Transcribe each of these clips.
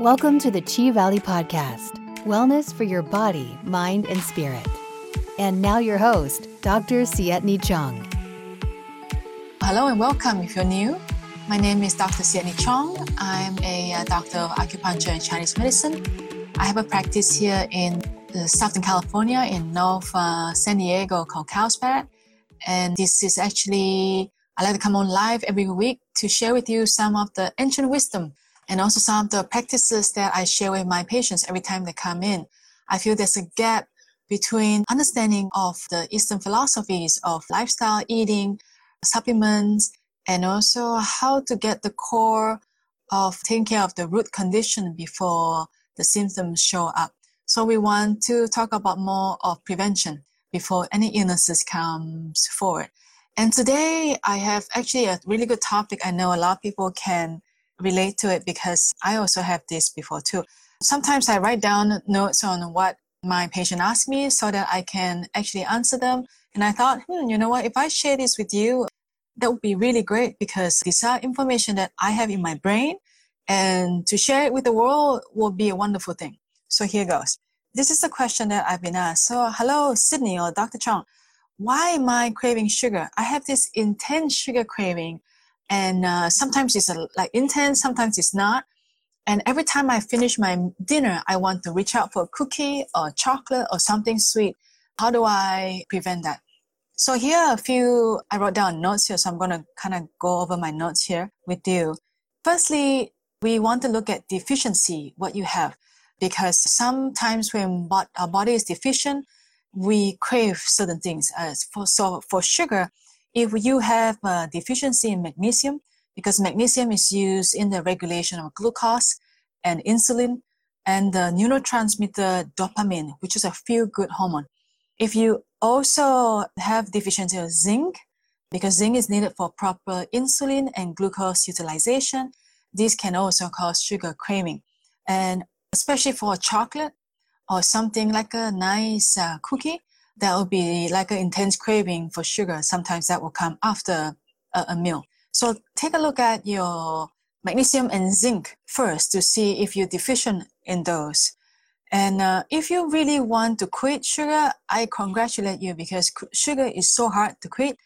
Welcome to the Chi Valley Podcast Wellness for your body, mind, and spirit. And now, your host, Dr. Sydney Chong. Hello and welcome if you're new. My name is Dr. Sydney Chong. I'm a uh, doctor of acupuncture and Chinese medicine. I have a practice here in uh, Southern California in North uh, San Diego called Carlsbad. And this is actually, I like to come on live every week to share with you some of the ancient wisdom and also some of the practices that I share with my patients every time they come in. I feel there's a gap between understanding of the Eastern philosophies of lifestyle, eating, supplements, and also how to get the core of taking care of the root condition before the symptoms show up. So we want to talk about more of prevention before any illnesses comes forward. And today I have actually a really good topic. I know a lot of people can relate to it because I also have this before too. Sometimes I write down notes on what my patient asked me so that I can actually answer them. And I thought, hmm, you know what? If I share this with you, that would be really great because these are information that I have in my brain and to share it with the world will be a wonderful thing. So here goes. This is a question that I've been asked. So hello, Sydney or Dr. Chong. Why am I craving sugar? I have this intense sugar craving and uh, sometimes it's like intense, sometimes it's not. And every time I finish my dinner, I want to reach out for a cookie or chocolate or something sweet. How do I prevent that? So here are a few, I wrote down notes here, so I'm going to kind of go over my notes here with you. Firstly, we want to look at deficiency, what you have, because sometimes when our body is deficient, we crave certain things. As for, so for sugar, if you have a deficiency in magnesium, because magnesium is used in the regulation of glucose and insulin and the neurotransmitter dopamine, which is a feel good hormone. If you also have deficiency of zinc, because zinc is needed for proper insulin and glucose utilization, this can also cause sugar craving. And especially for chocolate or something like a nice uh, cookie, that will be like an intense craving for sugar. Sometimes that will come after a, a meal. So take a look at your magnesium and zinc first to see if you're deficient in those. And uh, if you really want to quit sugar, I congratulate you because sugar is so hard to quit.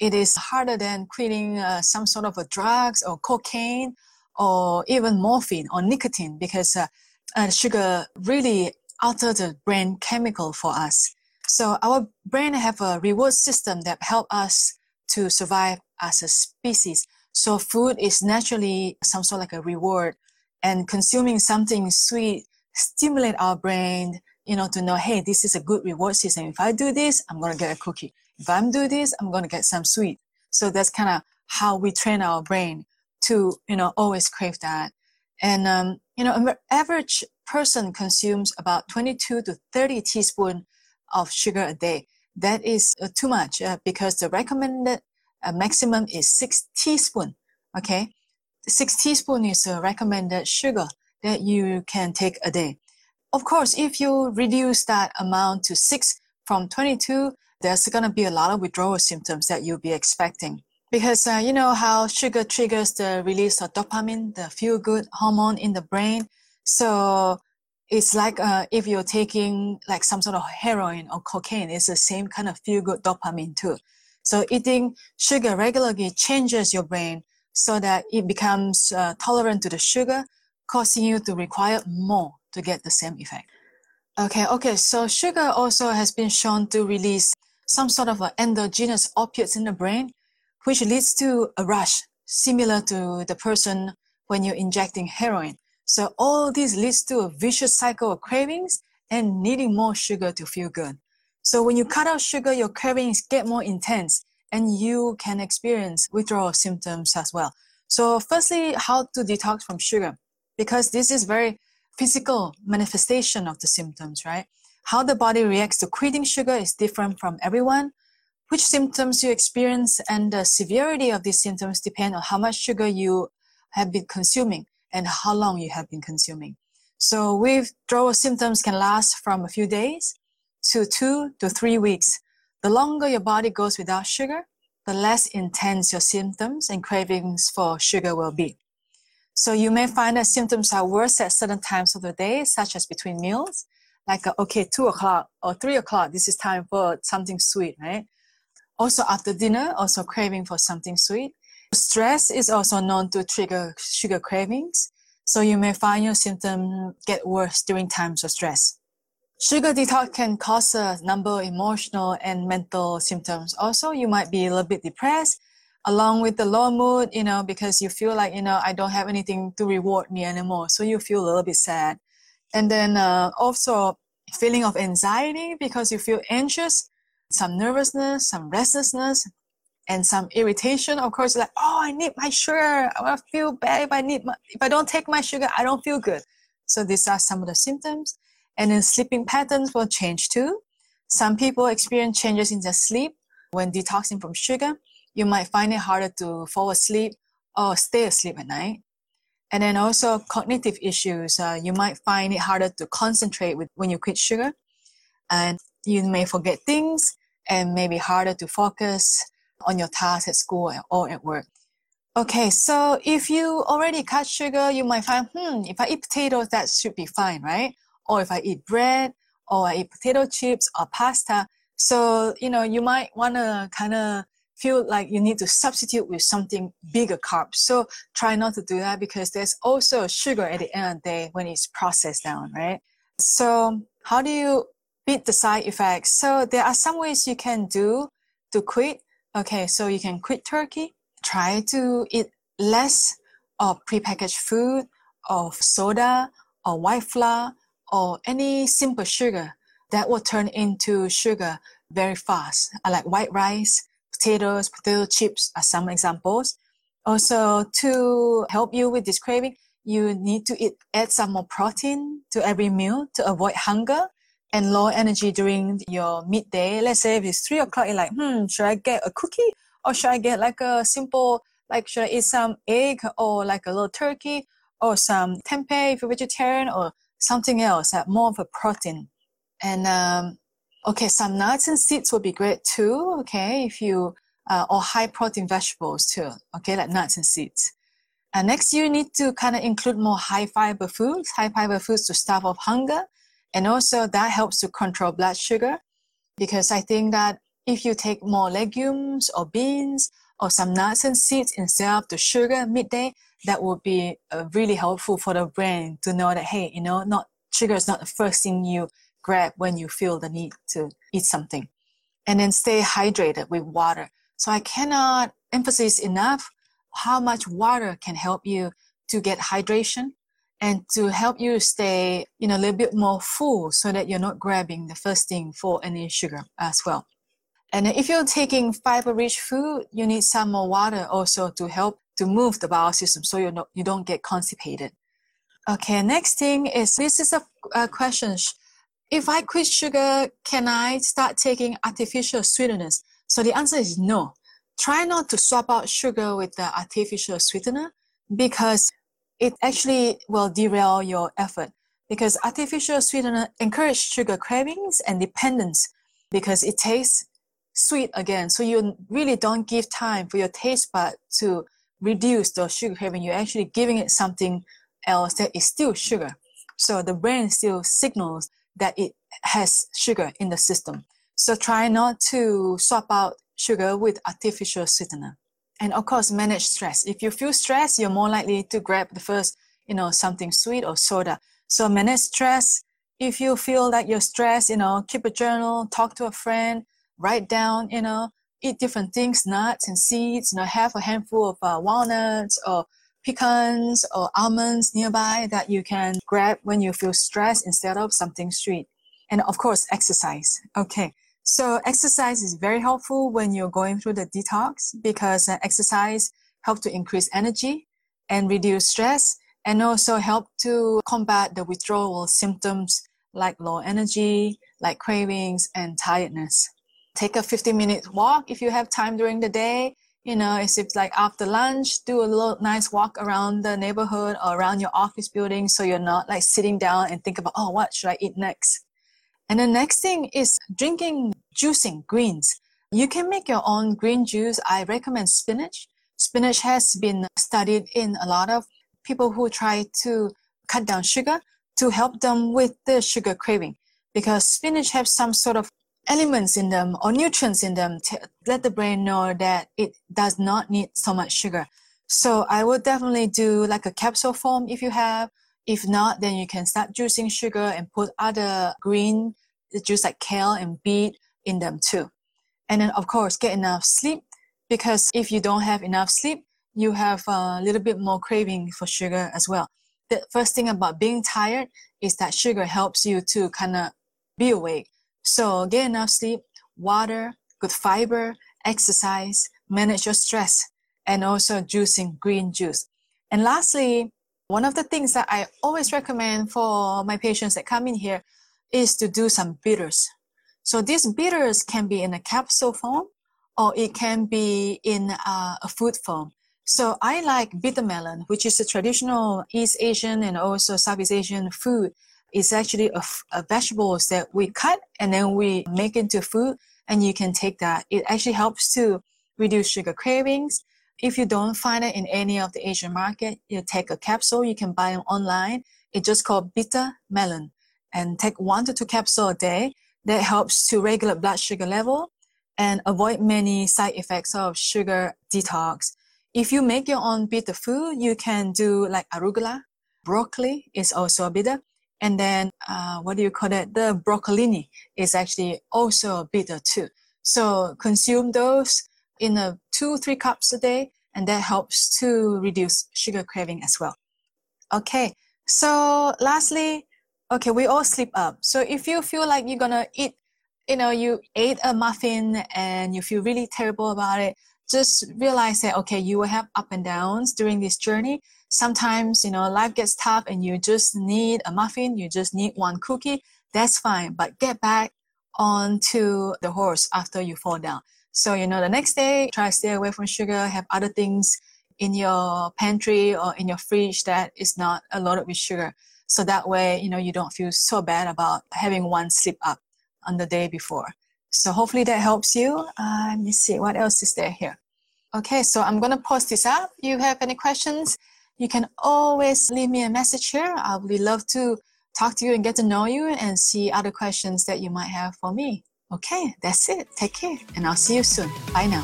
It is harder than quitting uh, some sort of a drugs or cocaine or even morphine or nicotine because uh, uh sugar really alters the brain chemical for us. So our brain have a reward system that help us to survive as a species. So food is naturally some sort of like a reward and consuming something sweet stimulate our brain, you know, to know, hey, this is a good reward system. If I do this, I'm going to get a cookie. If I'm do this, I'm going to get some sweet. So that's kind of how we train our brain to, you know, always crave that. And, um, you know, an average person consumes about 22 to 30 teaspoons of sugar a day. That is uh, too much uh, because the recommended uh, maximum is six teaspoon. Okay, six teaspoon is a recommended sugar that you can take a day. Of course, if you reduce that amount to six from 22, there's going to be a lot of withdrawal symptoms that you'll be expecting. Because uh, you know how sugar triggers the release of dopamine, the feel good hormone in the brain. So it's like uh, if you're taking like some sort of heroin or cocaine, it's the same kind of feel good dopamine too. So eating sugar regularly changes your brain so that it becomes uh, tolerant to the sugar, causing you to require more to get the same effect. Okay, okay. So sugar also has been shown to release some sort of endogenous opiates in the brain, which leads to a rush similar to the person when you're injecting heroin. So all this leads to a vicious cycle of cravings and needing more sugar to feel good. So when you cut out sugar, your cravings get more intense and you can experience withdrawal symptoms as well. So firstly, how to detox from sugar? Because this is very physical manifestation of the symptoms, right? How the body reacts to quitting sugar is different from everyone. Which symptoms you experience and the severity of these symptoms depend on how much sugar you have been consuming and how long you have been consuming. So withdrawal symptoms can last from a few days to two to three weeks. The longer your body goes without sugar, the less intense your symptoms and cravings for sugar will be. So you may find that symptoms are worse at certain times of the day, such as between meals, like, uh, okay, two o'clock or three o'clock, this is time for something sweet, right? Also after dinner, also craving for something sweet. Stress is also known to trigger sugar cravings. So you may find your symptoms get worse during times of stress. Sugar detox can cause a number of emotional and mental symptoms. Also, you might be a little bit depressed along with the low mood, you know, because you feel like, you know, I don't have anything to reward me anymore. So you feel a little bit sad. And then uh, also feeling of anxiety because you feel anxious, some nervousness, some restlessness, and some irritation. Of course, like, oh, I need my sugar. I feel bad if I need my, if I don't take my sugar, I don't feel good. So these are some of the symptoms. And then sleeping patterns will change too. Some people experience changes in their sleep when detoxing from sugar. You might find it harder to fall asleep or stay asleep at night. And then also cognitive issues. Uh, you might find it harder to concentrate with when you quit sugar, and you may forget things, and maybe harder to focus on your tasks at school or at work. Okay, so if you already cut sugar, you might find, hmm, if I eat potatoes, that should be fine, right? or if I eat bread, or I eat potato chips or pasta. So, you know, you might want to kind of feel like you need to substitute with something bigger carbs. So try not to do that because there's also sugar at the end of the day when it's processed down, right? So how do you beat the side effects? So there are some ways you can do to quit. Okay, so you can quit turkey. Try to eat less of prepackaged food, of soda, or white flour, or any simple sugar that will turn into sugar very fast, like white rice, potatoes, potato chips are some examples. Also, to help you with this craving, you need to eat, add some more protein to every meal to avoid hunger and low energy during your midday. Let's say if it's three o'clock, you're like, hmm, should I get a cookie or should I get like a simple, like should I eat some egg or like a little turkey or some tempeh if you're vegetarian or something else that more of a protein. And um, okay, some nuts and seeds would be great too. Okay, if you uh, or high protein vegetables too. Okay, like nuts and seeds. And next, you need to kind of include more high fiber foods, high fiber foods to stave off hunger, and also that helps to control blood sugar. Because I think that if you take more legumes or beans or some nuts and seeds instead of the sugar midday, that would be uh, really helpful for the brain to know that hey you know not sugar is not the first thing you grab when you feel the need to eat something and then stay hydrated with water so i cannot emphasize enough how much water can help you to get hydration and to help you stay you know a little bit more full so that you're not grabbing the first thing for any sugar as well and if you're taking fiber rich food you need some more water also to help to move the bowel system so you, you don't get constipated. Okay, next thing is this is a, a question. If I quit sugar, can I start taking artificial sweeteners? So the answer is no. Try not to swap out sugar with the artificial sweetener because it actually will derail your effort because artificial sweetener encourage sugar cravings and dependence because it tastes sweet again. So you really don't give time for your taste bud to reduce the sugar craving, you're actually giving it something else that is still sugar. So the brain still signals that it has sugar in the system. So try not to swap out sugar with artificial sweetener. And of course, manage stress. If you feel stressed, you're more likely to grab the first, you know, something sweet or soda. So manage stress. If you feel that you're stressed, you know, keep a journal, talk to a friend, write down, you know, eat different things, nuts and seeds, you know, have a handful of uh, walnuts or pecans or almonds nearby that you can grab when you feel stressed instead of something sweet. And of course, exercise. Okay. So exercise is very helpful when you're going through the detox because uh, exercise helps to increase energy and reduce stress and also help to combat the withdrawal symptoms like low energy, like cravings and tiredness take a 15 minute walk if you have time during the day. You know, if it's like after lunch, do a little nice walk around the neighborhood or around your office building so you're not like sitting down and think about, oh, what should I eat next? And the next thing is drinking juicing greens. You can make your own green juice. I recommend spinach. Spinach has been studied in a lot of people who try to cut down sugar to help them with the sugar craving because spinach has some sort of elements in them or nutrients in them to let the brain know that it does not need so much sugar. So I would definitely do like a capsule form if you have. If not, then you can start juicing sugar and put other green juice like kale and beet in them too. And then of course get enough sleep because if you don't have enough sleep, you have a little bit more craving for sugar as well. The first thing about being tired is that sugar helps you to kind of be awake. So get enough sleep, water, good fiber, exercise, manage your stress, and also juicing green juice. And lastly, one of the things that I always recommend for my patients that come in here is to do some bitters. So these bitters can be in a capsule form or it can be in a, a food form. So I like bitter melon, which is a traditional East Asian and also Southeast Asian food. It's actually a, a vegetables that we cut and then we make into food and you can take that. It actually helps to reduce sugar cravings. If you don't find it in any of the Asian market, you take a capsule. You can buy them online. It's just called bitter melon and take one to two capsules a day. That helps to regulate blood sugar level and avoid many side effects of sugar detox. If you make your own bitter food, you can do like arugula. Broccoli is also bitter. And then, uh, what do you call it? The broccolini is actually also bitter too. So consume those in a two, three cups a day, and that helps to reduce sugar craving as well. Okay. So lastly, okay, we all sleep up. So if you feel like you're gonna eat, you know, you ate a muffin and you feel really terrible about it, just realize that okay, you will have up and downs during this journey. Sometimes, you know, life gets tough and you just need a muffin, you just need one cookie. That's fine, but get back onto the horse after you fall down. So, you know, the next day, try to stay away from sugar, have other things in your pantry or in your fridge that is not loaded with sugar. So that way, you know, you don't feel so bad about having one slip up on the day before. So hopefully that helps you. Uh, let me see what else is there here. Okay, so I'm going to post this up. You have any questions? You can always leave me a message here. I would love to talk to you and get to know you and see other questions that you might have for me. Okay, that's it. Take care, and I'll see you soon. Bye now.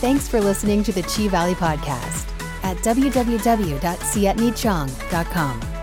Thanks for listening to the Chi Valley Podcast at www.sydneychong.com.